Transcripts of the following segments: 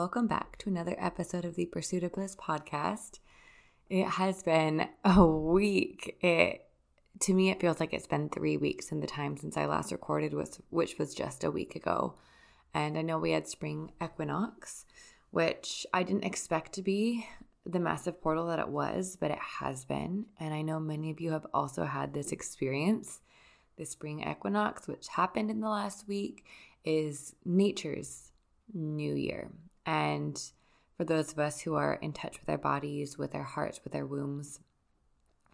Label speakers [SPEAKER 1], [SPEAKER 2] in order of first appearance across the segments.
[SPEAKER 1] Welcome back to another episode of the Pursuit of Bliss podcast. It has been a week. It to me it feels like it's been 3 weeks in the time since I last recorded was which was just a week ago. And I know we had spring equinox, which I didn't expect to be the massive portal that it was, but it has been. And I know many of you have also had this experience. The spring equinox, which happened in the last week, is nature's new year. And for those of us who are in touch with our bodies, with our hearts, with our wombs,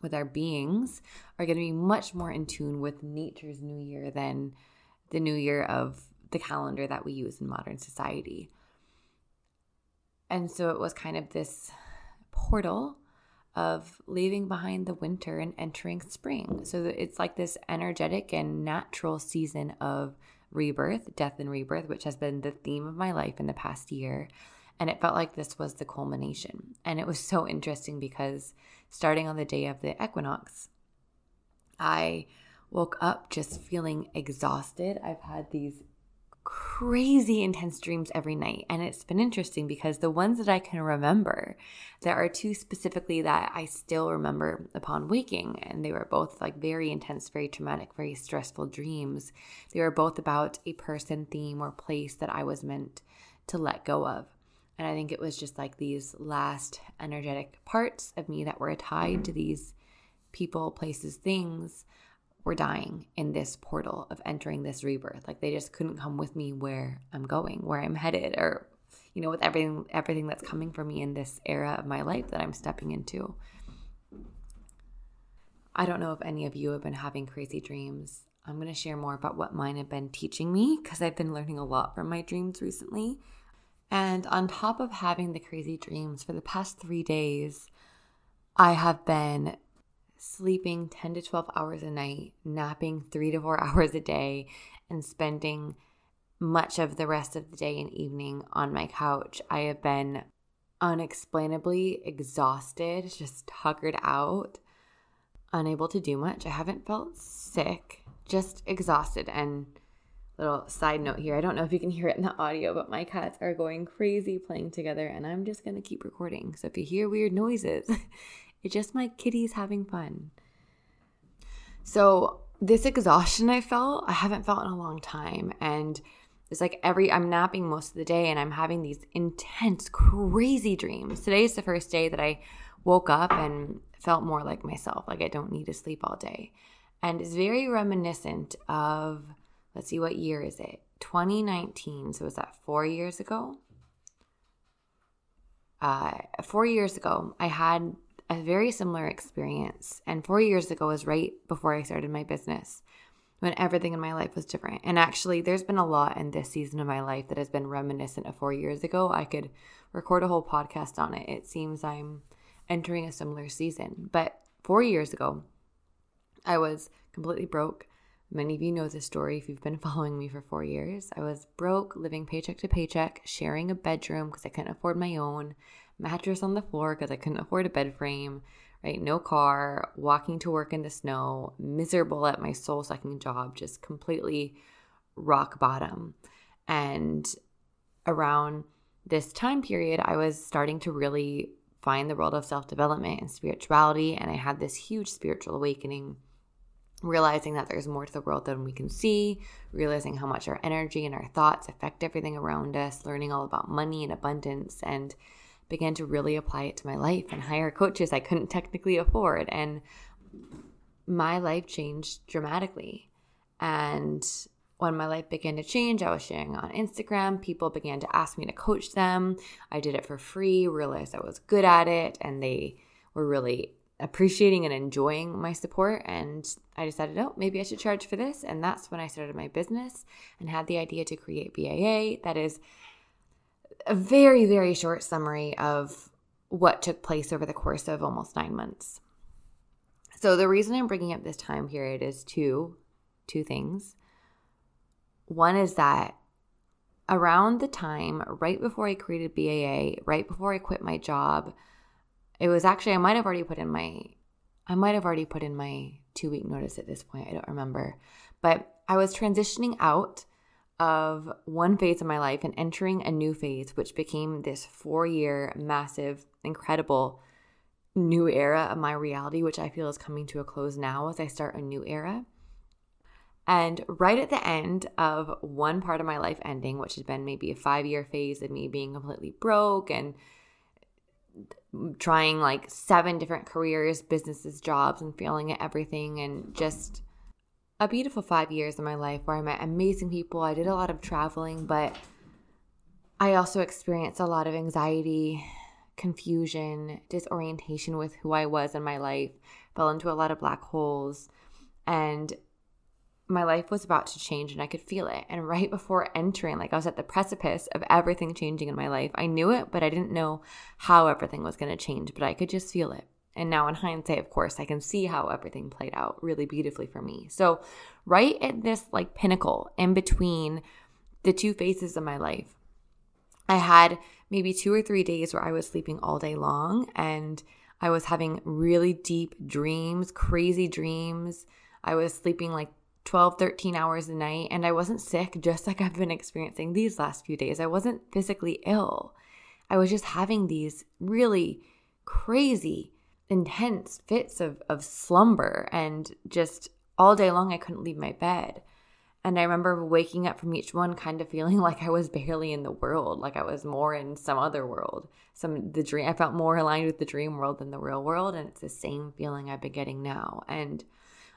[SPEAKER 1] with our beings, are going to be much more in tune with nature's new year than the new year of the calendar that we use in modern society. And so it was kind of this portal of leaving behind the winter and entering spring. So it's like this energetic and natural season of rebirth, death and rebirth, which has been the theme of my life in the past year. And it felt like this was the culmination. And it was so interesting because starting on the day of the equinox, I woke up just feeling exhausted. I've had these crazy intense dreams every night. And it's been interesting because the ones that I can remember, there are two specifically that I still remember upon waking. And they were both like very intense, very traumatic, very stressful dreams. They were both about a person, theme, or place that I was meant to let go of. And I think it was just like these last energetic parts of me that were tied to these people, places, things were dying in this portal of entering this rebirth. Like they just couldn't come with me where I'm going, where I'm headed, or you know, with everything everything that's coming for me in this era of my life that I'm stepping into. I don't know if any of you have been having crazy dreams. I'm going to share more about what mine have been teaching me because I've been learning a lot from my dreams recently. And on top of having the crazy dreams for the past three days, I have been sleeping 10 to 12 hours a night, napping three to four hours a day, and spending much of the rest of the day and evening on my couch. I have been unexplainably exhausted, just tuckered out, unable to do much. I haven't felt sick, just exhausted. And little side note here I don't know if you can hear it in the audio, but my cats are going crazy playing together, and I'm just going to keep recording. So if you hear weird noises, it's just my kitties having fun. So, this exhaustion I felt, I haven't felt in a long time. And it's like every, I'm napping most of the day and I'm having these intense, crazy dreams. Today is the first day that I woke up and felt more like myself. Like I don't need to sleep all day. And it's very reminiscent of, let's see, what year is it? 2019. So, was that four years ago? Uh, four years ago, I had a very similar experience. And four years ago was right before I started my business when everything in my life was different. And actually, there's been a lot in this season of my life that has been reminiscent of four years ago. I could record a whole podcast on it. It seems I'm entering a similar season. But four years ago, I was completely broke. Many of you know this story if you've been following me for four years. I was broke, living paycheck to paycheck, sharing a bedroom because I couldn't afford my own, mattress on the floor because I couldn't afford a bed frame, right? No car, walking to work in the snow, miserable at my soul sucking job, just completely rock bottom. And around this time period, I was starting to really find the world of self development and spirituality. And I had this huge spiritual awakening, realizing that there's more to the world than we can see, realizing how much our energy and our thoughts affect everything around us, learning all about money and abundance. And began to really apply it to my life and hire coaches I couldn't technically afford. And my life changed dramatically. And when my life began to change, I was sharing on Instagram. People began to ask me to coach them. I did it for free, realized I was good at it, and they were really appreciating and enjoying my support. And I decided, oh, maybe I should charge for this. And that's when I started my business and had the idea to create BAA. That is a very, very short summary of what took place over the course of almost nine months. So the reason I'm bringing up this time period is two two things. One is that around the time right before I created BAA, right before I quit my job, it was actually I might have already put in my I might have already put in my 2 week notice at this point. I don't remember. But I was transitioning out of one phase of my life and entering a new phase which became this 4-year massive incredible new era of my reality, which I feel is coming to a close now as I start a new era. And right at the end of one part of my life ending, which has been maybe a five year phase of me being completely broke and trying like seven different careers, businesses, jobs, and failing at everything, and just a beautiful five years of my life where I met amazing people. I did a lot of traveling, but I also experienced a lot of anxiety confusion, disorientation with who I was in my life, fell into a lot of black holes, and my life was about to change and I could feel it. And right before entering, like I was at the precipice of everything changing in my life. I knew it, but I didn't know how everything was going to change, but I could just feel it. And now, in hindsight, of course, I can see how everything played out really beautifully for me. So, right at this like pinnacle in between the two phases of my life, I had maybe two or three days where I was sleeping all day long and I was having really deep dreams, crazy dreams. I was sleeping like 12, 13 hours a night and I wasn't sick, just like I've been experiencing these last few days. I wasn't physically ill. I was just having these really crazy, intense fits of, of slumber and just all day long I couldn't leave my bed. And I remember waking up from each one kind of feeling like I was barely in the world, like I was more in some other world. Some the dream I felt more aligned with the dream world than the real world. And it's the same feeling I've been getting now. And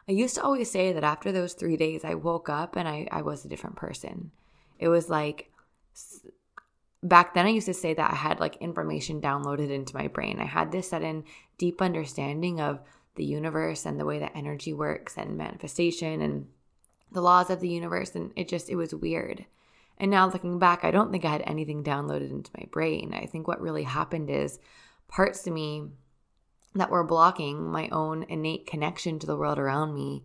[SPEAKER 1] I used to always say that after those three days, I woke up and I, I was a different person. It was like back then I used to say that I had like information downloaded into my brain. I had this sudden deep understanding of the universe and the way that energy works and manifestation and the laws of the universe and it just it was weird and now looking back i don't think i had anything downloaded into my brain i think what really happened is parts of me that were blocking my own innate connection to the world around me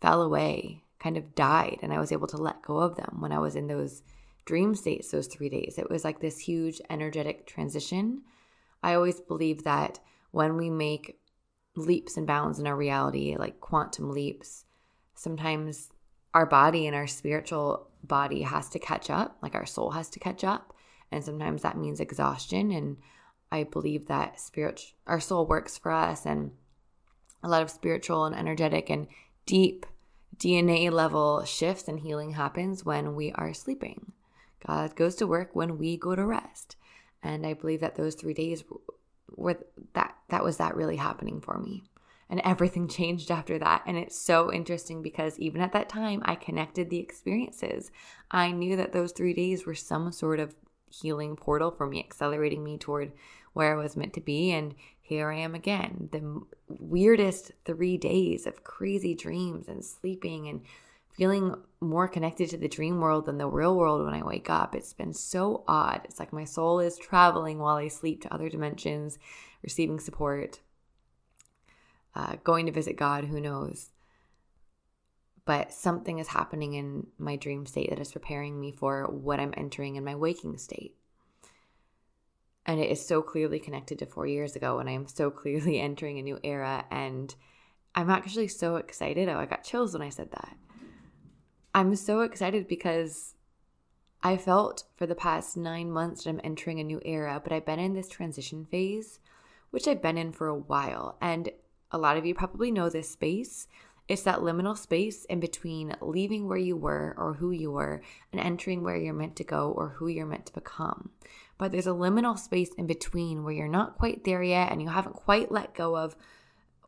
[SPEAKER 1] fell away kind of died and i was able to let go of them when i was in those dream states those three days it was like this huge energetic transition i always believe that when we make leaps and bounds in our reality like quantum leaps sometimes our body and our spiritual body has to catch up, like our soul has to catch up. And sometimes that means exhaustion. And I believe that spirit, our soul works for us, and a lot of spiritual and energetic and deep DNA level shifts and healing happens when we are sleeping. God goes to work when we go to rest. And I believe that those three days were that that was that really happening for me and everything changed after that. And it's so interesting because even at that time, I connected the experiences. I knew that those three days were some sort of healing portal for me, accelerating me toward where I was meant to be. And here I am again, the weirdest three days of crazy dreams and sleeping and feeling more connected to the dream world than the real world when I wake up. It's been so odd. It's like my soul is traveling while I sleep to other dimensions, receiving support uh, going to visit God, who knows? But something is happening in my dream state that is preparing me for what I'm entering in my waking state. And it is so clearly connected to four years ago, and I am so clearly entering a new era. And I'm actually so excited. Oh, I got chills when I said that. I'm so excited because I felt for the past nine months that I'm entering a new era, but I've been in this transition phase, which I've been in for a while. And a lot of you probably know this space. It's that liminal space in between leaving where you were or who you were and entering where you're meant to go or who you're meant to become. But there's a liminal space in between where you're not quite there yet and you haven't quite let go of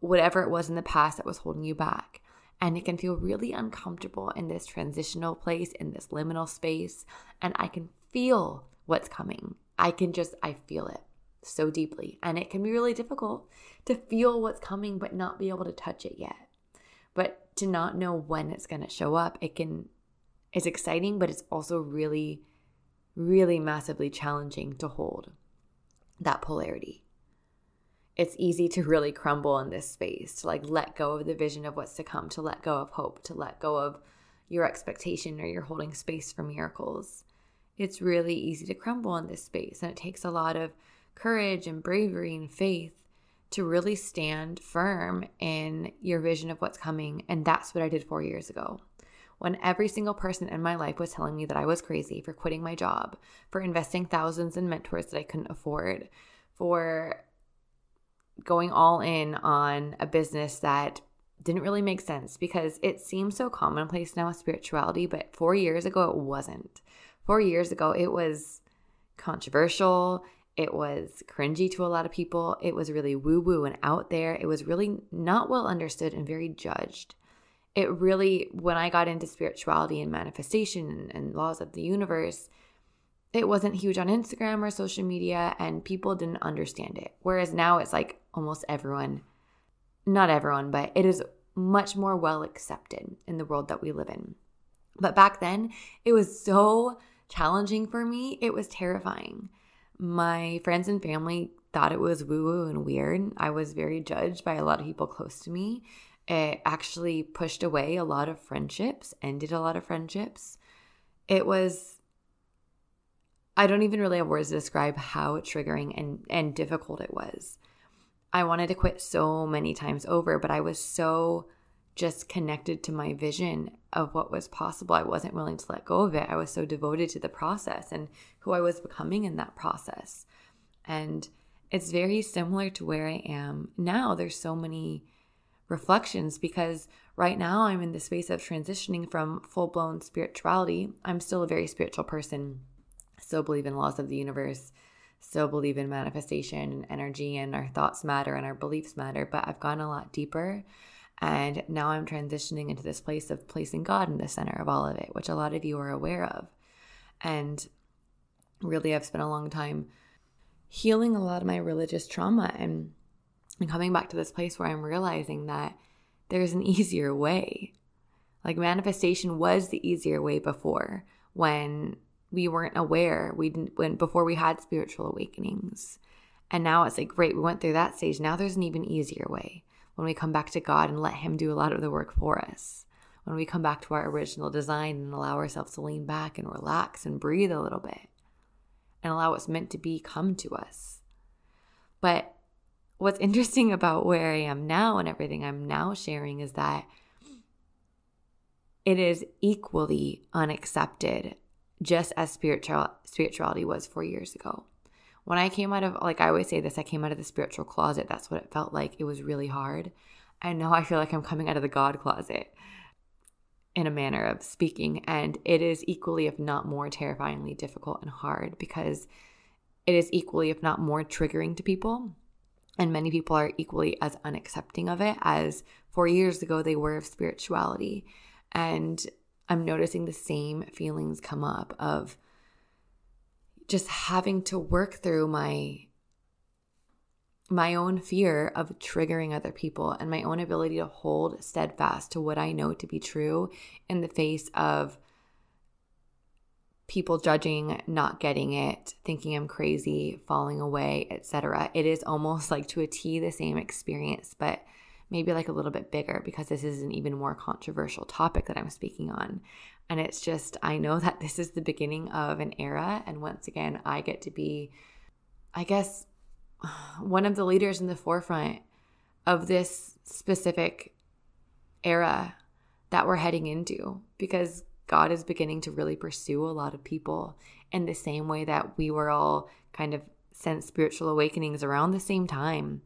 [SPEAKER 1] whatever it was in the past that was holding you back. And it can feel really uncomfortable in this transitional place, in this liminal space. And I can feel what's coming. I can just, I feel it so deeply. And it can be really difficult to feel what's coming, but not be able to touch it yet. But to not know when it's going to show up, it can, it's exciting, but it's also really, really massively challenging to hold that polarity it's easy to really crumble in this space, to like let go of the vision of what's to come, to let go of hope, to let go of your expectation or you're holding space for miracles. It's really easy to crumble in this space. And it takes a lot of courage and bravery and faith to really stand firm in your vision of what's coming. And that's what I did four years ago. When every single person in my life was telling me that I was crazy for quitting my job, for investing thousands in mentors that I couldn't afford, for going all in on a business that didn't really make sense because it seems so commonplace now with spirituality, but four years ago it wasn't. Four years ago it was controversial. It was cringy to a lot of people. It was really woo woo and out there. It was really not well understood and very judged. It really, when I got into spirituality and manifestation and, laws of the universe, it wasn't huge on Instagram or social media and people didn't understand it. Whereas now it's like almost everyone, not everyone, but it is much more well accepted in the world that we live in. But back then, it was so challenging for me. It was terrifying. My friends and family thought it was woo woo and weird. I was very judged by a lot of people close to me. It actually pushed away a lot of friendships, ended a lot of friendships. It was I don't even really have words to describe how triggering and, and difficult it was. I wanted to quit so many times over, but I was so just connected to my vision of what was possible. I wasn't willing to let go of it. I was so devoted to the process and who I was becoming in that process. And it's very similar to where I am now. There's so many reflections because right now I'm in the space of transitioning from full blown spirituality. I'm still a very spiritual person still believe in laws of the universe, still believe in manifestation and energy, and our thoughts matter and our beliefs matter. But I've gone a lot deeper. And now I'm transitioning into this place of placing God in the center of all of it, which a lot of you are aware of. And really, I've spent a long time healing a lot of my religious trauma and, and coming back to this place where I'm realizing that there's an easier way. Like manifestation was the easier way before when we weren't aware. We didn't when before we had spiritual awakenings. And now it's like, great, we went through that stage. Now there's an even easier way when we come back to God and let Him do a lot of the work for us. When we come back to our original design and allow ourselves to lean back and relax and breathe a little bit and allow what's meant to be come to us. But what's interesting about where I am now and everything I'm now sharing is that it is equally unaccepted just as spiritual spirituality was four years ago. When I came out of like I always say this, I came out of the spiritual closet. That's what it felt like. It was really hard. And now I feel like I'm coming out of the God closet in a manner of speaking. And it is equally, if not more, terrifyingly difficult and hard because it is equally, if not more, triggering to people. And many people are equally as unaccepting of it as four years ago they were of spirituality. And I'm noticing the same feelings come up of just having to work through my my own fear of triggering other people and my own ability to hold steadfast to what I know to be true in the face of people judging, not getting it, thinking I'm crazy, falling away, etc. It is almost like to a T the same experience, but maybe like a little bit bigger because this is an even more controversial topic that I'm speaking on. And it's just, I know that this is the beginning of an era. And once again, I get to be, I guess, one of the leaders in the forefront of this specific era that we're heading into because God is beginning to really pursue a lot of people in the same way that we were all kind of sent spiritual awakenings around the same time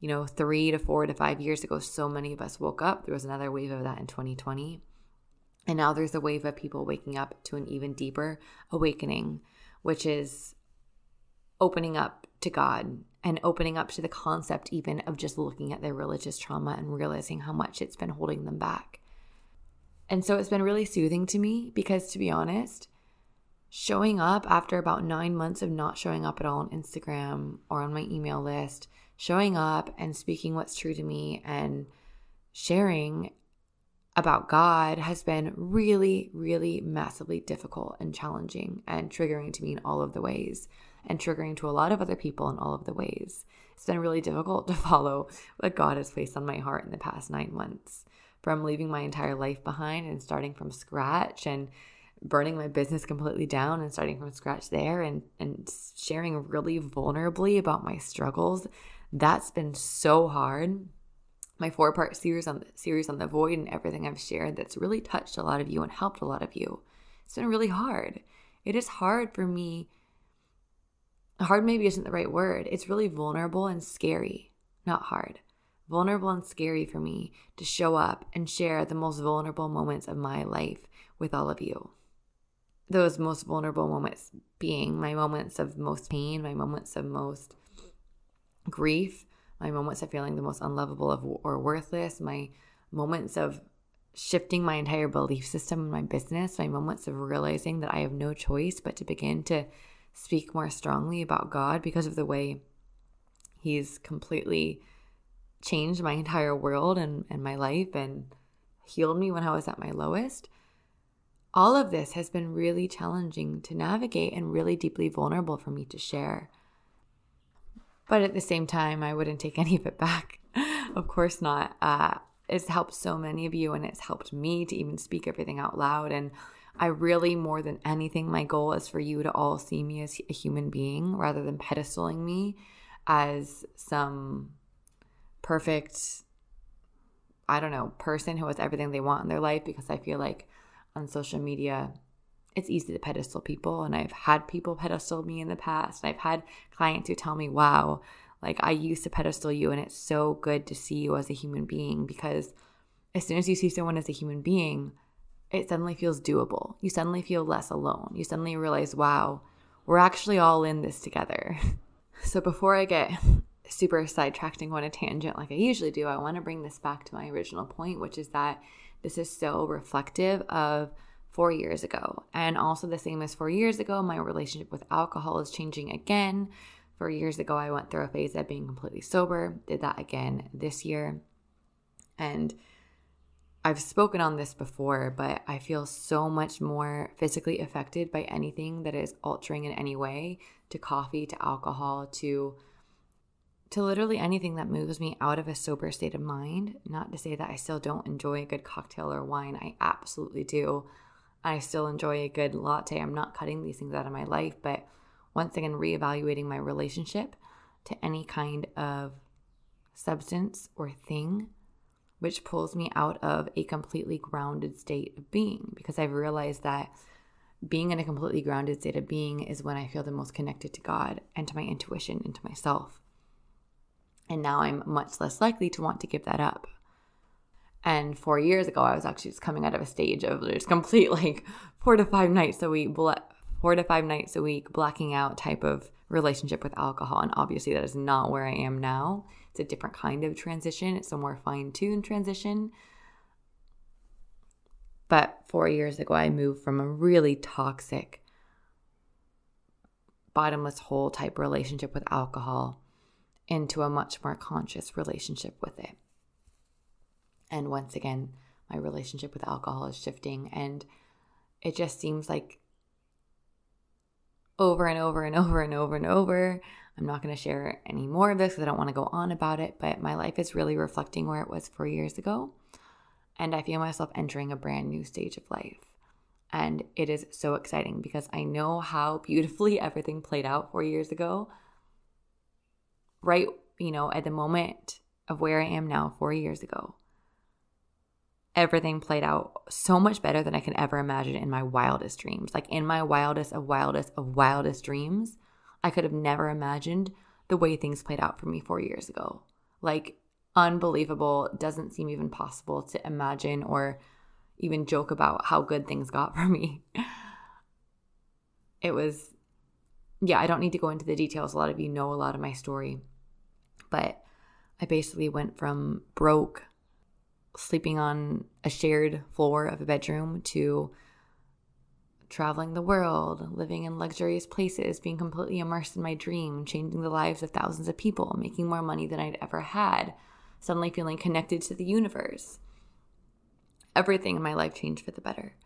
[SPEAKER 1] you know, three to four to five years ago, so many of us woke up. There was another wave of that in 2020. And now there's a wave of people waking up to an even deeper awakening, which is opening up to God and opening up to the concept even of just looking at their religious trauma and realizing how much it's been holding them back. And so it's been really soothing to me because, to be honest, showing up after about nine months of not showing up at all on Instagram or on my email list, showing up and speaking what's true to me and sharing about God has been really, really massively difficult and challenging and triggering to me in all of the ways and triggering to a lot of other people in all of the ways. It's been really difficult to follow what God has placed on my heart in the past nine months. From leaving my entire life behind and starting from scratch and burning my business completely down and starting from scratch there and, and sharing really vulnerably about my struggles. That's been so hard. My four part series on the series on the void and everything I've shared that's really touched a lot of you and helped a lot of you. It's been really hard. It is hard for me hard maybe isn't the right word. It's really vulnerable and scary, not hard. Vulnerable and scary for me to show up and share the most vulnerable moments of my life with all of you. Those most vulnerable moments being my moments of most pain, my moments of most grief, my moments of feeling the most unlovable of, or worthless, my moments of shifting my entire belief system in my business, my moments of realizing that I have no choice but to begin to speak more strongly about God because of the way He's completely changed my entire world and, and my life and healed me when I was at my lowest. All of this has been really challenging to navigate and really deeply vulnerable for me to share. But at the same time, I wouldn't take any of it back. of course not. Uh, it's helped so many of you and it's helped me to even speak everything out loud. And I really, more than anything, my goal is for you to all see me as a human being rather than pedestaling me as some perfect, I don't know, person who has everything they want in their life because I feel like on social media, it's easy to pedestal people. And I've had people pedestal me in the past. I've had clients who tell me, wow, like I used to pedestal you, and it's so good to see you as a human being because as soon as you see someone as a human being, it suddenly feels doable. You suddenly feel less alone. You suddenly realize, wow, we're actually all in this together. so before I get super sidetracked and go on a tangent like I usually do, I want to bring this back to my original point, which is that this is so reflective of four years ago. And also, the same as four years ago, my relationship with alcohol is changing again. Four years ago, I went through a phase of being completely sober, did that again this year. And I've spoken on this before, but I feel so much more physically affected by anything that is altering in any way to coffee, to alcohol, to to literally anything that moves me out of a sober state of mind. Not to say that I still don't enjoy a good cocktail or wine. I absolutely do. I still enjoy a good latte. I'm not cutting these things out of my life, but once again reevaluating my relationship to any kind of substance or thing which pulls me out of a completely grounded state of being because I've realized that being in a completely grounded state of being is when I feel the most connected to God and to my intuition and to myself. And now I'm much less likely to want to give that up. And four years ago, I was actually just coming out of a stage of just complete like four to five nights a week, four to five nights a week, blacking out type of relationship with alcohol. And obviously, that is not where I am now. It's a different kind of transition, it's a more fine tuned transition. But four years ago, I moved from a really toxic, bottomless hole type relationship with alcohol into a much more conscious relationship with it. And once again, my relationship with alcohol is shifting, and it just seems like over and over and over and over and over. I'm not going to share any more of this because I don't want to go on about it, but my life is really reflecting where it was four years ago. And I feel myself entering a brand new stage of life. And it is so exciting because I know how beautifully everything played out four years ago. Right, you know, at the moment of where I am now, four years ago everything played out so much better than I can ever imagine in my wildest dreams. Like in my wildest of wildest of wildest dreams, I could have never imagined the way things played out for me four years ago. Like unbelievable, doesn't seem even possible to imagine or even joke about how good things got for me. It was, yeah, I don't need to go into the details. A lot of you know a lot of my story. But I basically went from broke, sleeping on a shared floor of a bedroom, to traveling the world, living in luxurious places, being completely immersed in my dream, changing the lives of thousands of people, making more money than I'd ever had, suddenly feeling connected to the universe. Everything in my life changed for the better.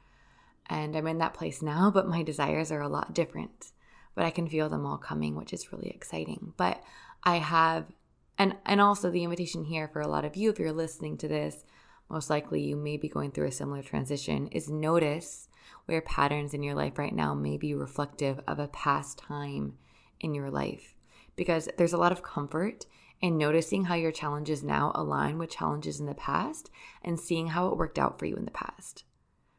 [SPEAKER 1] And I'm in that place now, but my desires are a lot different. But I can feel them all coming, which is really exciting. But I have and and also the invitation here for a lot of you if you're listening to this, most likely you may be going through a similar transition is notice where patterns in your life right now may be reflective of a past time in your life. Because there's a lot of comfort in noticing how your challenges now align with challenges in the past and seeing how it worked out for you in the past.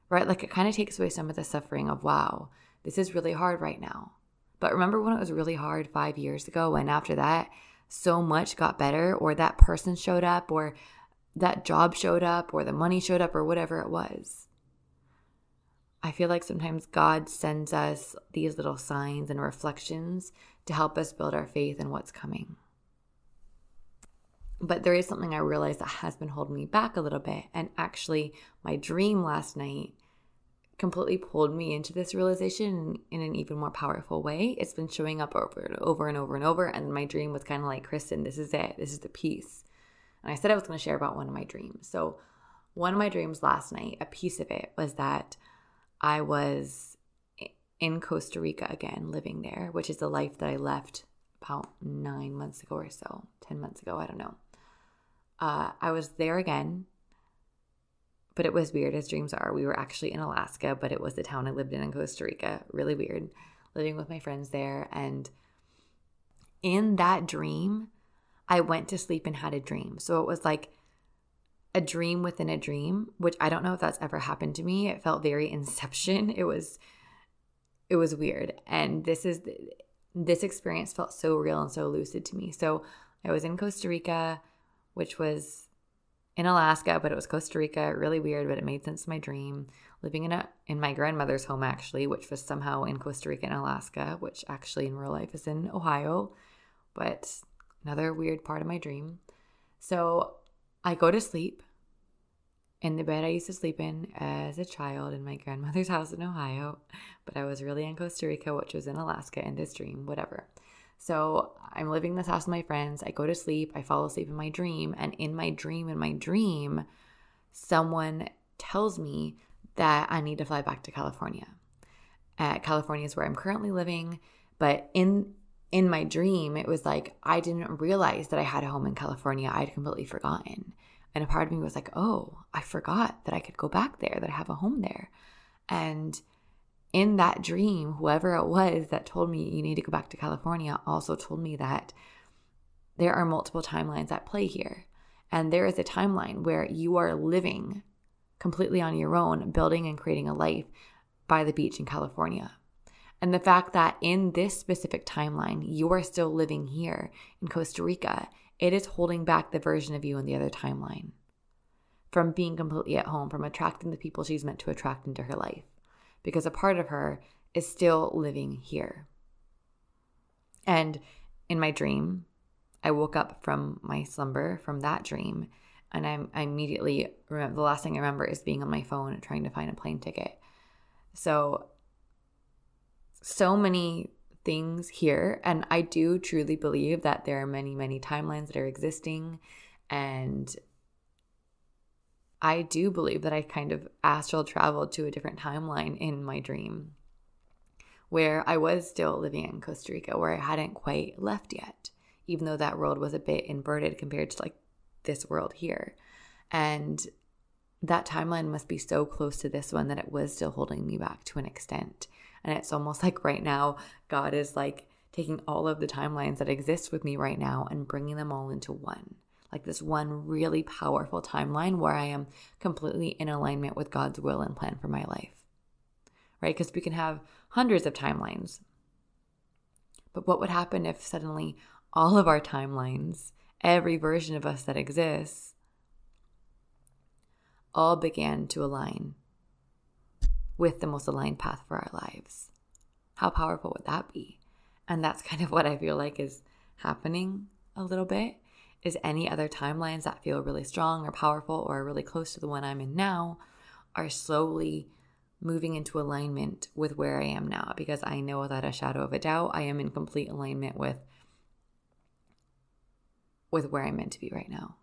[SPEAKER 1] Right? Like it kind of takes away some of the suffering of, wow, this is really hard right now. But remember when it was really hard five years ago, and after that, so much got better, or that person showed up, or that job showed up, or the money showed up, or whatever it was. I feel like sometimes God sends us these little signs and reflections to help us build our faith in what's coming. But there is something I realized that has been holding me back a little bit. And actually, my dream last night completely pulled me into this realization in an even more powerful way. It's been showing up over and over and over and over. And my dream was kind of like, Kristen, this is it. This is the piece. And I said I was going to share about one of my dreams. So, one of my dreams last night, a piece of it was that I was in Costa Rica again, living there, which is the life that I left about nine months ago or so, 10 months ago, I don't know. Uh, I was there again, but it was weird as dreams are. We were actually in Alaska, but it was the town I lived in in Costa Rica. Really weird living with my friends there. And in that dream, I went to sleep and had a dream. So it was like a dream within a dream, which I don't know if that's ever happened to me. It felt very inception. It was it was weird. And this is this experience felt so real and so lucid to me. So I was in Costa Rica, which was in Alaska, but it was Costa Rica. Really weird, but it made sense to my dream. Living in a in my grandmother's home actually, which was somehow in Costa Rica and Alaska, which actually in real life is in Ohio, but another weird part of my dream. So I go to sleep in the bed I used to sleep in as a child in my grandmother's house in Ohio, but I was really in Costa Rica, which was in Alaska in this dream, whatever. So I'm living in this house with my friends. I go to sleep. I fall asleep in my dream. And in my dream, in my dream, someone tells me that I need to fly back to California. Uh, California is where I'm currently living. But in in my dream, it was like I didn't realize that I had a home in California. I'd completely forgotten. And a part of me was like, oh, I forgot that I could go back there, that I have a home there. And in that dream, whoever it was that told me you need to go back to California also told me that there are multiple timelines at play here. And there is a timeline where you are living completely on your own, building and creating a life by the beach in California. And the fact that in this specific timeline, you are still living here in Costa Rica it is holding back the version of you in the other timeline from being completely at home, from attracting the people she's meant to attract into her life, because a part of her is still living here. And in my dream, I woke up from my slumber from that dream, and I'm, I immediately remember the last thing I remember is being on my phone trying to find a plane ticket. So, so many things here. And I do truly believe that there are many, many timelines that are existing. And I do believe that I kind of astral traveled to a different timeline in my dream where I was still living in Costa Rica, where I hadn't quite left yet, even though that world was a bit inverted compared to like this world here. And that timeline must be so close to this one that it was still holding me back to an extent. And it's almost like right now, God is like taking all of the timelines that exist with me right now and bringing them all into one. Like this one really powerful timeline where I am completely in alignment with God's will and plan for my life. Right? Because we can have hundreds of timelines. But what would happen if suddenly all of our timelines, every version of us that exists, all began to align with the most aligned path for our lives. How powerful would that be? And that's kind of what I feel like is happening a little bit is any other timelines that feel really strong or powerful or really close to the one I'm in now are slowly moving into alignment with where I am now because I know without a shadow of a doubt I am in complete alignment with with where I'm meant to be right now.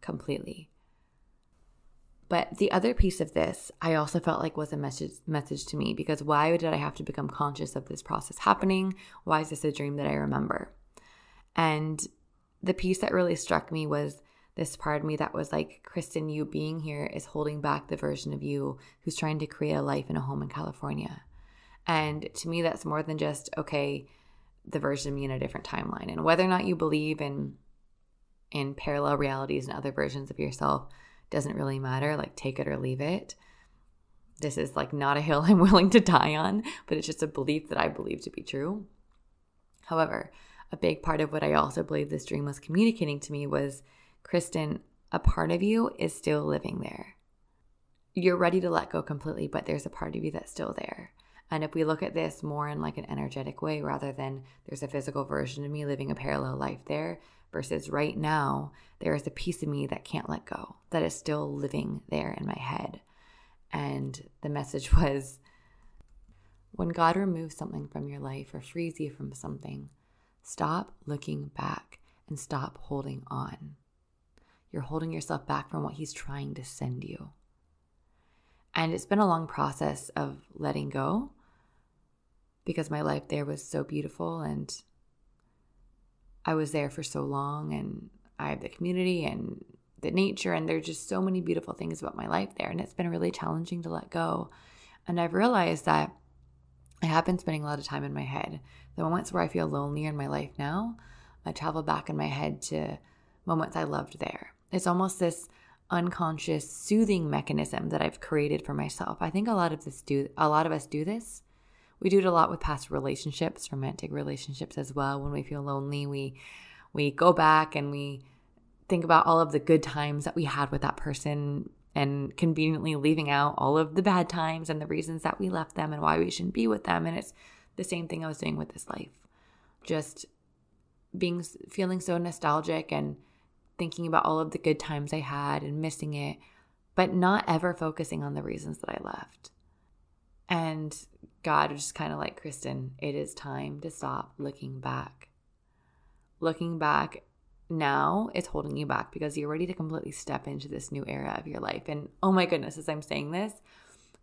[SPEAKER 1] Completely. But the other piece of this, I also felt like was a message message to me because why did I have to become conscious of this process happening? Why is this a dream that I remember? And the piece that really struck me was this part of me that was like, Kristen, you being here is holding back the version of you who's trying to create a life in a home in California. And to me, that's more than just, okay, the version of me in a different timeline. And whether or not you believe in in parallel realities and other versions of yourself doesn't really matter. Like take it or leave it. This is like not a hill I'm willing to die on, but it's just a belief that I believe to be true. However, a big part of what I also believe this dream was communicating to me was Kristen, a part of you is still living there. You're ready to let go completely, but there's a part of you that's still there. And if we look at this more in like an energetic way rather than there's a physical version of me living a parallel life there versus right now, there is a piece of me that can't let go, that is still living there in my head. And the message was when God removes something from your life or frees you from something, stop looking back and stop holding on you're holding yourself back from what He's trying to send you. And it's been a long process of letting go because my life there was so beautiful and I was there for so long and I have the community and the nature and there's just so many beautiful things about my life there and it's been really challenging to let go. And I've realized that I have been spending a lot of time in my head. The moments where I feel lonelier in my life now, I travel back in my head to moments I loved there. It's almost this unconscious soothing mechanism that I've created for myself. I think a lot of this do a lot of us do this. We do it a lot with past relationships, romantic relationships as well. When we feel lonely, we we go back and we think about all of the good times that we had with that person and conveniently leaving out all of the bad times and the reasons that we left them and why we shouldn't be with them and it's the same thing I was doing with this life. Just being feeling so nostalgic and thinking about all of the good times I had and missing it, but not ever focusing on the reasons that I left. And God was just kind of like, Kristen, it is time to stop looking back. Looking back now is holding you back because you're ready to completely step into this new era of your life. And oh my goodness, as I'm saying this,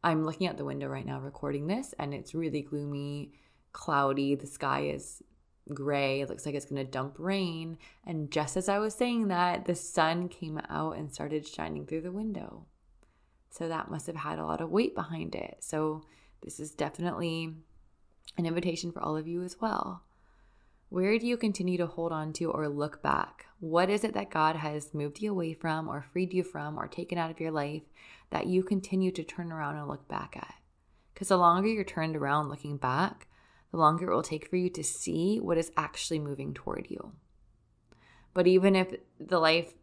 [SPEAKER 1] I'm looking out the window right now recording this, and it's really gloomy, cloudy. The sky is gray. It looks like it's going to dump rain. And just as I was saying that, the sun came out and started shining through the window. So that must have had a lot of weight behind it. So this is definitely an invitation for all of you as well. Where do you continue to hold on to or look back? What is it that God has moved you away from or freed you from or taken out of your life that you continue to turn around and look back at? Because the longer you're turned around looking back, the longer it will take for you to see what is actually moving toward you. But even if the life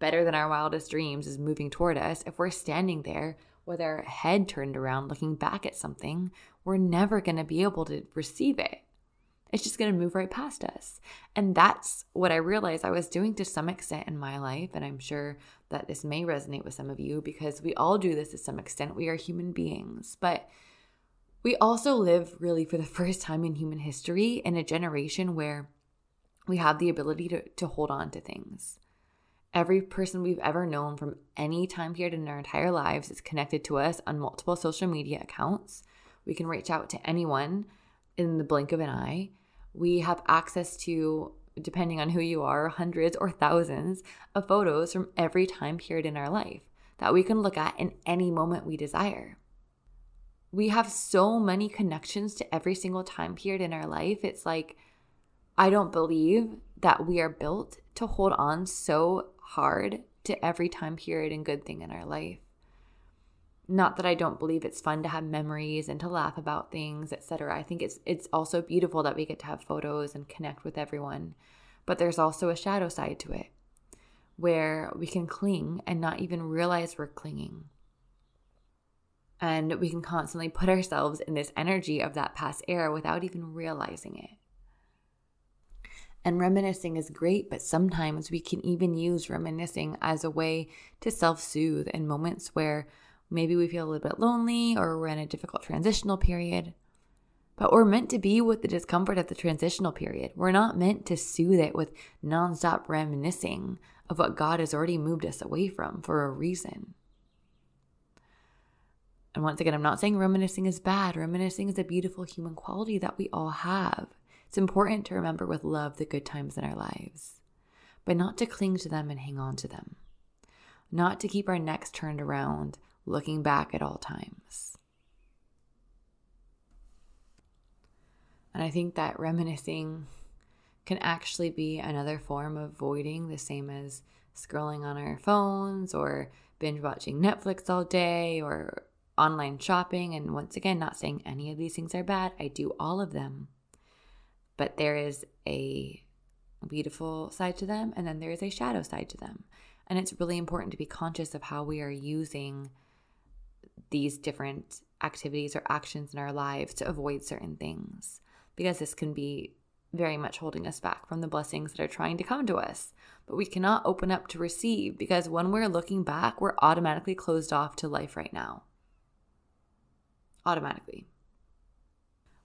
[SPEAKER 1] better than our wildest dreams is moving toward us, if we're standing there with our head turned around looking back at something, we're never going to be able to receive it. It's just going to move right past us. And that's what I realized I was doing to some extent in my life. And I'm sure that this may resonate with some of you because we all do this to some extent. We are human beings. But we also live really for the first time in human history in a generation where we have the ability to, to hold on to things. Every person we've ever known from any time period in our entire lives is connected to us on multiple social media accounts. We can reach out to anyone in the blink of an eye. We have access to, depending on who you are, hundreds or thousands of photos from every time period in our life that we can look at in any moment we desire we have so many connections to every single time period in our life. It's like, I don't believe that we are built to hold on so hard to every time period and good thing in our life. Not that I don't believe it's fun to have memories and to laugh about things, etc. I think it's it's also beautiful that we get to have photos and connect with everyone. But there's also a shadow side to it where we can cling and not even realize we're clinging and we can constantly put ourselves in this energy of that past era without even realizing it. And reminiscing is great, but sometimes we can even use reminiscing as a way to self soothe in moments where maybe we feel a little bit lonely or we're in a difficult transitional period. But we're meant to be with the discomfort of the transitional period. We're not meant to soothe it with nonstop reminiscing of what God has already moved us away from for a reason. And once again, I'm not saying reminiscing is bad. Reminiscing is a beautiful human quality that we all have. It's important to remember with love the good times in our lives, but not to cling to them and hang on to them. Not to keep our necks turned around, looking back at all times. And I think that reminiscing can actually be another form of voiding, the same as scrolling on our phones or binge watching Netflix all day or online shopping. And once again, not saying any of these things are bad, I do all of them. But there is a beautiful side to them, and then there is a shadow side to them. And it's really important to be conscious of how we are using these different activities or actions in our lives to avoid certain things, because this can be very much holding us back from the blessings that are trying to come to us. But we cannot open up to receive because when we're looking back, we're automatically closed off to life right now automatically.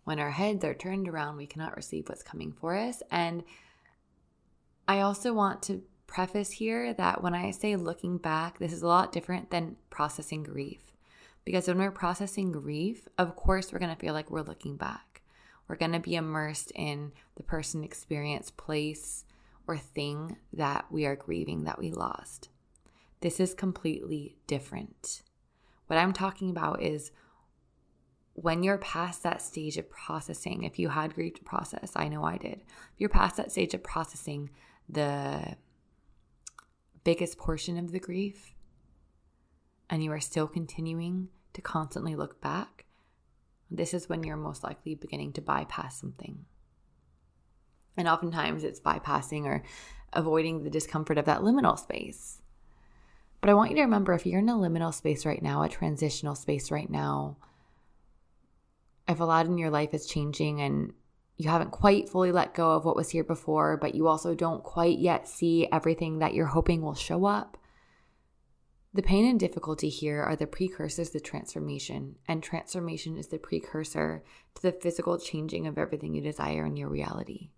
[SPEAKER 1] When our heads are turned around, we cannot receive what's coming for us. And I also want to preface here that when I say looking back, this is a lot different than processing grief. Because when we're processing grief, of course, we're going to feel like we're looking back. We're going to be immersed in the person, experience, place, or thing that we are grieving that we lost. This is completely different. What I'm talking about is when you're past that stage of processing, if you had grief to process, I know I did. If you're past that stage of processing the biggest portion of the grief and you are still continuing to constantly look back, this is when you're most likely beginning to bypass something. And oftentimes it's bypassing or avoiding the discomfort of that liminal space. But I want you to remember if you're in a liminal space right now, a transitional space right now, if a lot in your life is changing and you haven't quite fully let go of what was here before, but you also don't quite yet see everything that you're hoping will show up, the pain and difficulty here are the precursors to transformation, and transformation is the precursor to the physical changing of everything you desire in your reality.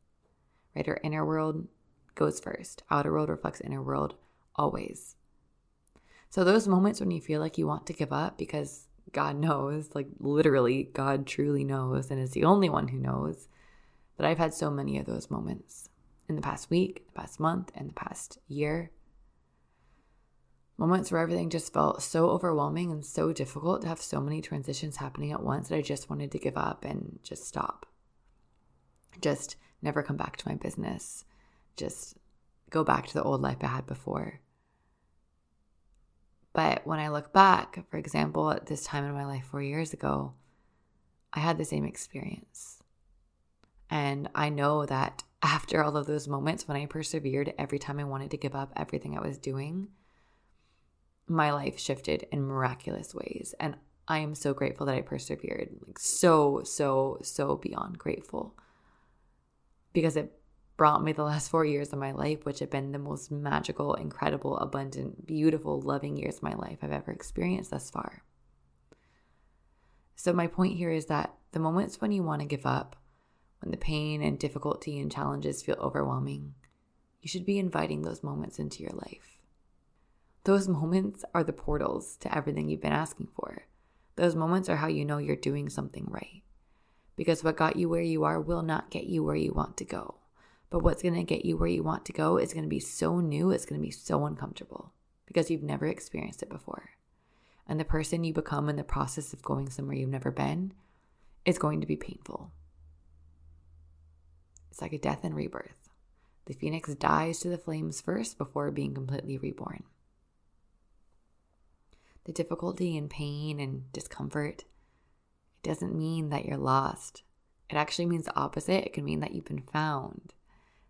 [SPEAKER 1] Right? Our inner world goes first, outer world reflects inner world always. So, those moments when you feel like you want to give up because God knows, like literally, God truly knows and is the only one who knows. But I've had so many of those moments in the past week, the past month, and the past year. Moments where everything just felt so overwhelming and so difficult to have so many transitions happening at once that I just wanted to give up and just stop. Just never come back to my business. Just go back to the old life I had before. But when I look back, for example, at this time in my life four years ago, I had the same experience. And I know that after all of those moments, when I persevered every time I wanted to give up everything I was doing, my life shifted in miraculous ways. And I am so grateful that I persevered. Like, so, so, so beyond grateful. Because it brought me the last four years of my life, which have been the most magical, incredible, abundant, beautiful, loving years of my life I've ever experienced thus far. So, my point here is that the moments when you want to give up, when the pain and difficulty and challenges feel overwhelming, you should be inviting those moments into your life. Those moments are the portals to everything you've been asking for. Those moments are how you know you're doing something right. Because what got you where you are will not get you where you want to go. But what's going to get you where you want to go is going to be so new, it's going to be so uncomfortable because you've never experienced it before. And the person you become in the process of going somewhere you've never been is going to be painful. It's like a death and rebirth. The phoenix dies to the flames first before being completely reborn. The difficulty and pain and discomfort, it doesn't mean that you're lost. It actually means the opposite. It can mean that you've been found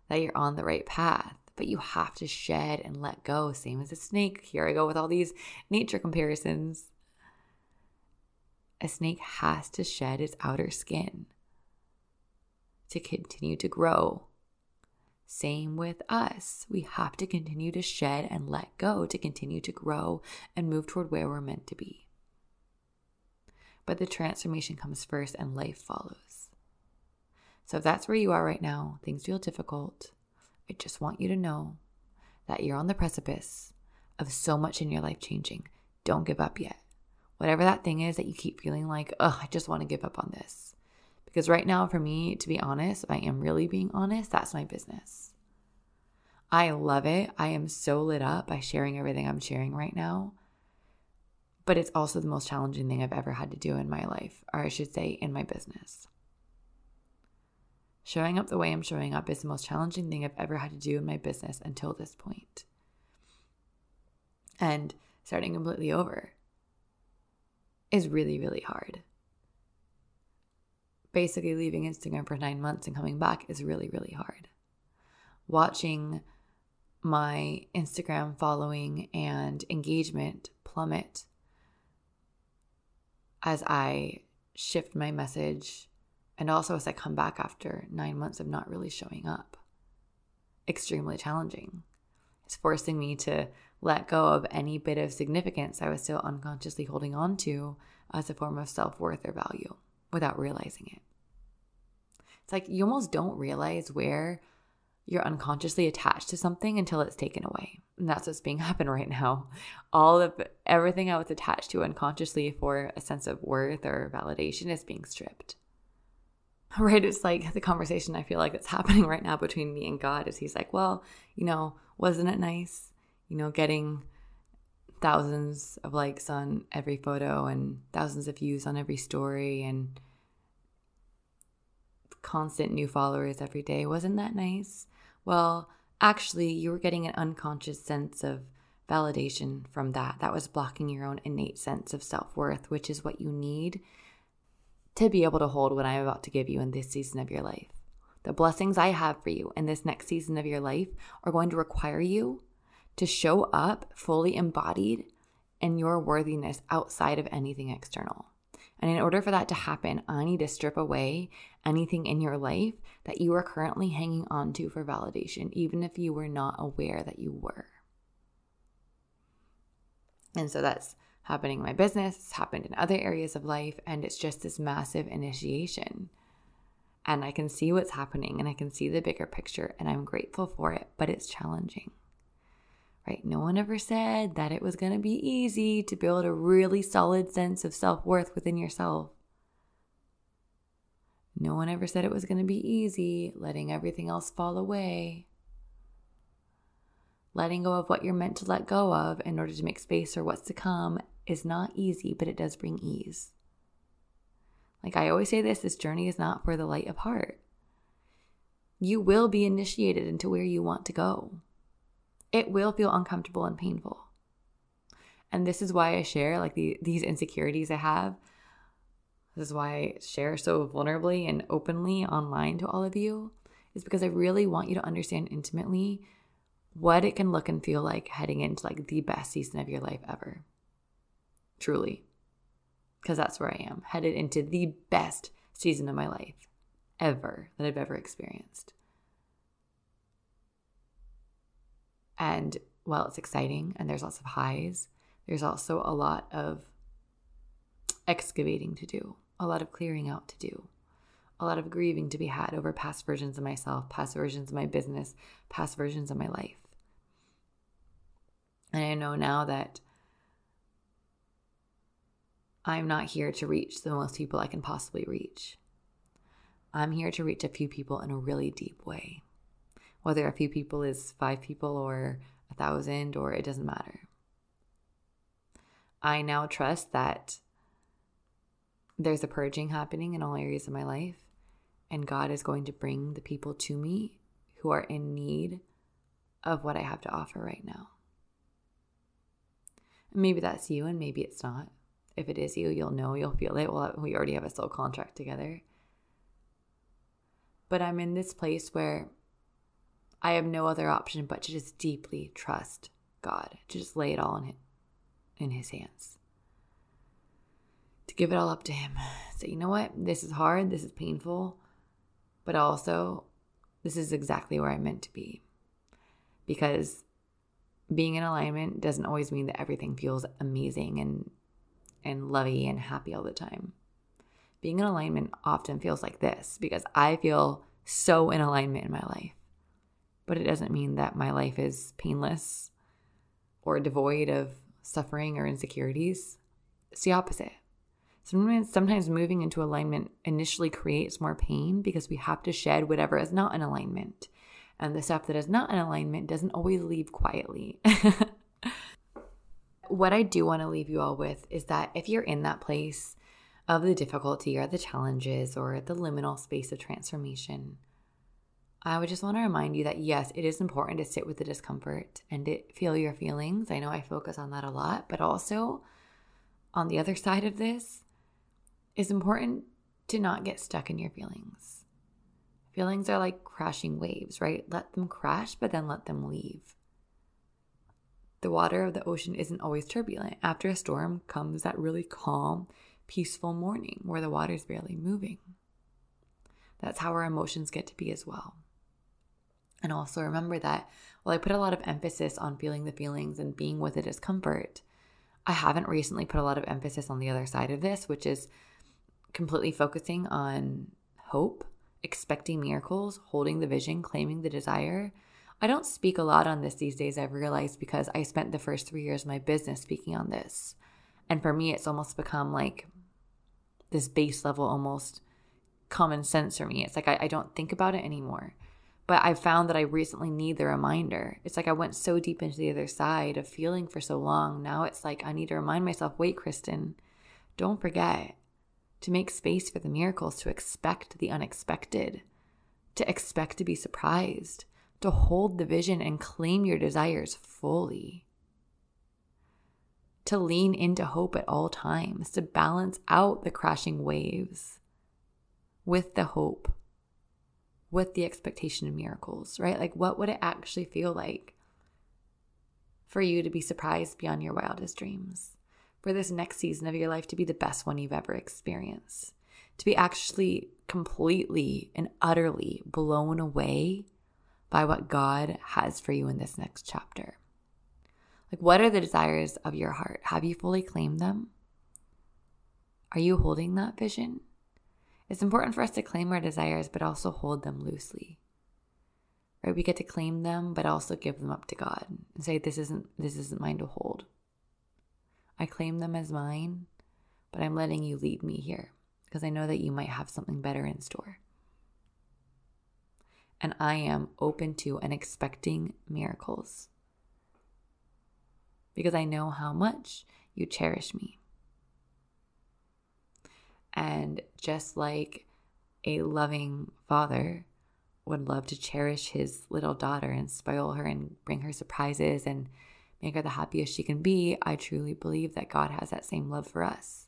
[SPEAKER 1] that you're on the right path, but you have to shed and let go, same as a snake. Here I go with all these nature comparisons. A snake has to shed its outer skin to continue to grow. Same with us. We have to continue to shed and let go to continue to grow and move toward where we're meant to be. But the transformation comes first and life follows. So if that's where you are right now, things feel difficult. I just want you to know that you're on the precipice of so much in your life changing. Don't give up yet. Whatever that thing is that you keep feeling like, oh, I just want to give up on this. Because right now, for me, to be honest, if I am really being honest, that's my business. I love it. I am so lit up by sharing everything I'm sharing right now. But it's also the most challenging thing I've ever had to do in my life, or I should say, in my business. Showing up the way I'm showing up is the most challenging thing I've ever had to do in my business until this point. And starting completely over is really, really hard. Basically, leaving Instagram for nine months and coming back is really, really hard. Watching my Instagram following and engagement plummet as I shift my message and also as I come back after nine months of not really showing up. Extremely challenging. It's forcing me to let go of any bit of significance I was still unconsciously holding on to as a form of self worth or value without realizing it. It's like you almost don't realize where you're unconsciously attached to something until it's taken away. And that's what's being happened right now. All of everything I was attached to unconsciously for a sense of worth or validation is being stripped. Right? It's like the conversation I feel like that's happening right now between me and God is he's like, well, you know, wasn't it nice you know, getting thousands of likes on every photo and thousands of views on every story and constant new followers every day. Wasn't that nice? Well, actually, you were getting an unconscious sense of validation from that. That was blocking your own innate sense of self worth, which is what you need to be able to hold what I'm about to give you in this season of your life. The blessings I have for you in this next season of your life are going to require you to show up fully embodied in your worthiness outside of anything external. And in order for that to happen, I need to strip away anything in your life that you are currently hanging on to for validation, even if you were not aware that you were. And so that's happening in my business, it's happened in other areas of life, and it's just this massive initiation. And I can see what's happening and I can see the bigger picture, and I'm grateful for it, but it's challenging right? No one ever said that it was going to be easy to build a really solid sense of self worth within yourself. No one ever said it was going to be easy letting everything else fall away. Letting go of what you're meant to let go of in order to make space for what's to come is not easy, but it does bring ease. Like I always say this this journey is not for the light of heart. You will be initiated into where you want to go it will feel uncomfortable and painful. And this is why I share like the, these insecurities I have. This is why I share so vulnerably and openly online to all of you, is because I really want you to understand intimately what it can look and feel like heading into like the best season of your life ever. Truly. Because that's where I am, headed into the best season of my life ever that I've ever experienced. And while it's exciting and there's lots of highs, there's also a lot of excavating to do, a lot of clearing out to do, a lot of grieving to be had over past versions of myself, past versions of my business, past versions of my life. And I know now that I'm not here to reach the most people I can possibly reach. I'm here to reach a few people in a really deep way whether a few people is five people or a thousand or it doesn't matter. I now trust that there's a purging happening in all areas of my life, and God is going to bring the people to me who are in need of what I have to offer right now. maybe that's you, and maybe it's not. If it is you, you'll know, you'll feel it. Well, we already have a soul contract together. But I'm in this place where I have no other option but to just deeply trust God, to just lay it all in his, in his hands. To give it all up to him. Say, you know what? This is hard, this is painful, but also this is exactly where I'm meant to be. Because being in alignment doesn't always mean that everything feels amazing and and lovey and happy all the time. Being in alignment often feels like this because I feel so in alignment in my life. But it doesn't mean that my life is painless or devoid of suffering or insecurities. It's the opposite. Sometimes, sometimes moving into alignment initially creates more pain because we have to shed whatever is not in alignment. And the stuff that is not in alignment doesn't always leave quietly. what I do want to leave you all with is that if you're in that place of the difficulty or the challenges or the liminal space of transformation, I would just want to remind you that yes, it is important to sit with the discomfort and feel your feelings. I know I focus on that a lot, but also on the other side of this, it's important to not get stuck in your feelings. Feelings are like crashing waves, right? Let them crash, but then let them leave. The water of the ocean isn't always turbulent. After a storm comes that really calm, peaceful morning where the water's barely moving. That's how our emotions get to be as well. And also remember that while I put a lot of emphasis on feeling the feelings and being with the discomfort, I haven't recently put a lot of emphasis on the other side of this, which is completely focusing on hope, expecting miracles, holding the vision, claiming the desire. I don't speak a lot on this these days, I've realized, because I spent the first three years of my business speaking on this. And for me, it's almost become like this base level, almost common sense for me. It's like I, I don't think about it anymore. But I found that I recently need the reminder. It's like I went so deep into the other side of feeling for so long. Now it's like I need to remind myself wait, Kristen, don't forget to make space for the miracles, to expect the unexpected, to expect to be surprised, to hold the vision and claim your desires fully, to lean into hope at all times, to balance out the crashing waves with the hope with the expectation of miracles, right? Like, what would it actually feel like for you to be surprised beyond your wildest dreams? For this next season of your life to be the best one you've ever experienced? To be actually completely and utterly blown away by what God has for you in this next chapter? Like, what are the desires of your heart? Have you fully claimed them? Are you holding that vision? It's important for us to claim our desires, but also hold them loosely. Right? We get to claim them, but also give them up to God and say, "This isn't this isn't mine to hold." I claim them as mine, but I'm letting you lead me here because I know that you might have something better in store. And I am open to and expecting miracles because I know how much you cherish me. And just like a loving father would love to cherish his little daughter and spoil her and bring her surprises and make her the happiest she can be, I truly believe that God has that same love for us.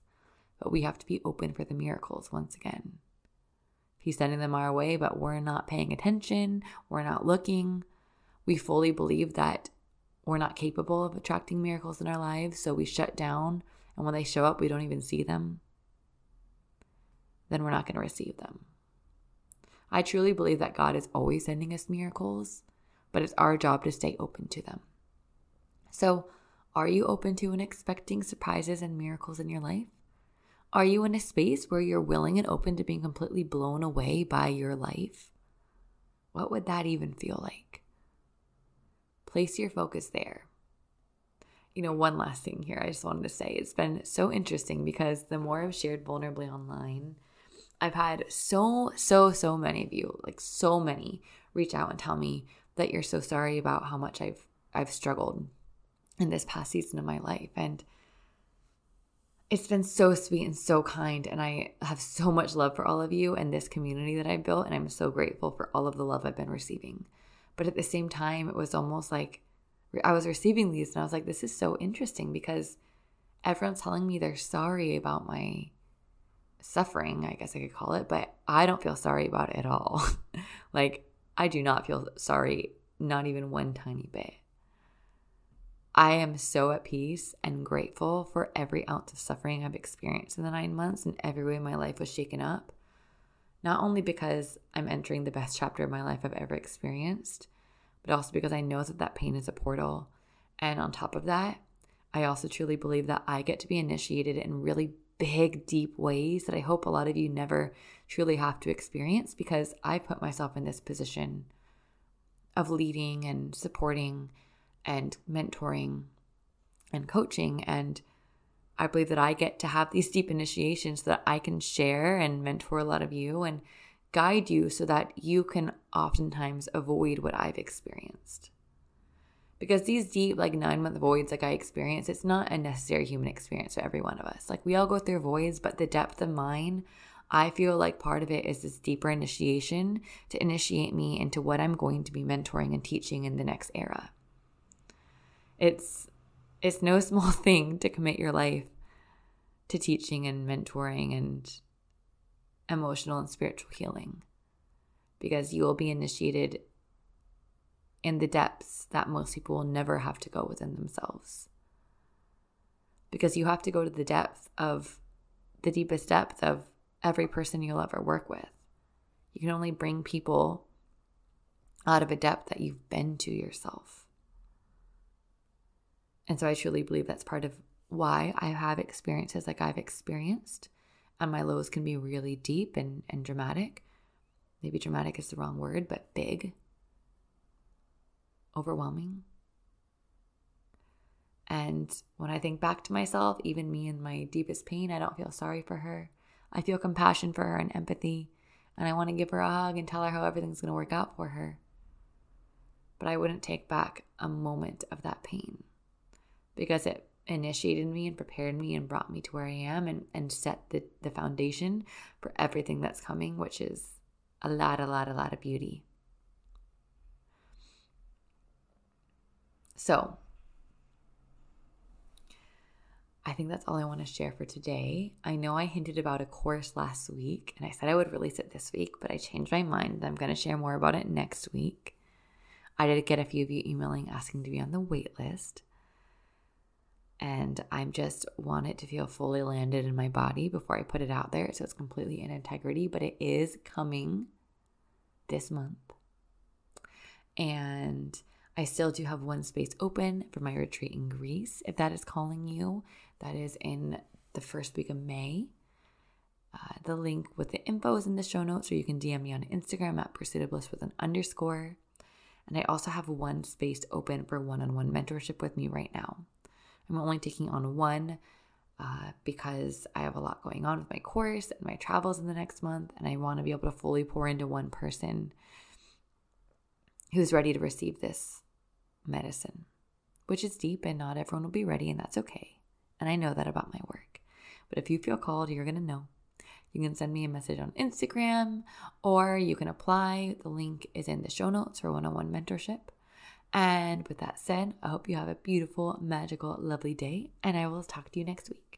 [SPEAKER 1] But we have to be open for the miracles once again. He's sending them our way, but we're not paying attention, we're not looking. We fully believe that we're not capable of attracting miracles in our lives, so we shut down, and when they show up, we don't even see them then we're not going to receive them. I truly believe that God is always sending us miracles, but it's our job to stay open to them. So, are you open to and expecting surprises and miracles in your life? Are you in a space where you're willing and open to being completely blown away by your life? What would that even feel like? Place your focus there. You know, one last thing here I just wanted to say it's been so interesting because the more I've shared vulnerably online, I've had so, so, so many of you, like so many, reach out and tell me that you're so sorry about how much I've I've struggled in this past season of my life. And it's been so sweet and so kind. And I have so much love for all of you and this community that I've built. And I'm so grateful for all of the love I've been receiving. But at the same time, it was almost like I was receiving these and I was like, this is so interesting because everyone's telling me they're sorry about my suffering, I guess I could call it, but I don't feel sorry about it at all. like, I do not feel sorry, not even one tiny bit. I am so at peace and grateful for every ounce of suffering I've experienced in the nine months and every way my life was shaken up. Not only because I'm entering the best chapter of my life I've ever experienced, but also because I know that that pain is a portal. And on top of that, I also truly believe that I get to be initiated in really big, deep ways that I hope a lot of you never truly have to experience because I put myself in this position of leading and supporting and mentoring and coaching. And I believe that I get to have these deep initiations so that I can share and mentor a lot of you and guide you so that you can oftentimes avoid what I've experienced. Because these deep, like nine month voids, like I experience, it's not a necessary human experience for every one of us. Like we all go through voids, but the depth of mine, I feel like part of it is this deeper initiation to initiate me into what I'm going to be mentoring and teaching in the next era. It's it's no small thing to commit your life to teaching and mentoring and emotional and spiritual healing because you will be initiated in the depths that most people will never have to go within themselves. Because you have to go to the depth of the deepest depth of every person you'll ever work with. You can only bring people out of a depth that you've been to yourself. And so I truly believe that's part of why I have experiences like I've experienced. And my lows can be really deep and, and dramatic. Maybe dramatic is the wrong word, but big, overwhelming. And when I think back to myself, even me in my deepest pain, I don't feel sorry for her. I feel compassion for her and empathy. And I want to give her a hug and tell her how everything's going to work out for her. But I wouldn't take back a moment of that pain because it initiated me and prepared me and brought me to where I am and, and set the, the foundation for everything that's coming, which is a lot, a lot, a lot of beauty. So, I think that's all I want to share for today. I know I hinted about a course last week and I said I would release it this week, but I changed my mind. I'm going to share more about it next week. I did get a few of you emailing asking to be on the wait list and I just want it to feel fully landed in my body before I put it out there so it's completely in integrity. But it is coming this month. And I still do have one space open for my retreat in Greece. If that is calling you, that is in the first week of May. Uh, the link with the info is in the show notes, or you can DM me on Instagram at Pursuit of Bliss with an underscore. And I also have one space open for one on one mentorship with me right now. I'm only taking on one uh, because I have a lot going on with my course and my travels in the next month, and I want to be able to fully pour into one person who's ready to receive this medicine, which is deep, and not everyone will be ready, and that's okay. And I know that about my work. But if you feel called, you're going to know. You can send me a message on Instagram or you can apply. The link is in the show notes for one on one mentorship. And with that said, I hope you have a beautiful, magical, lovely day, and I will talk to you next week.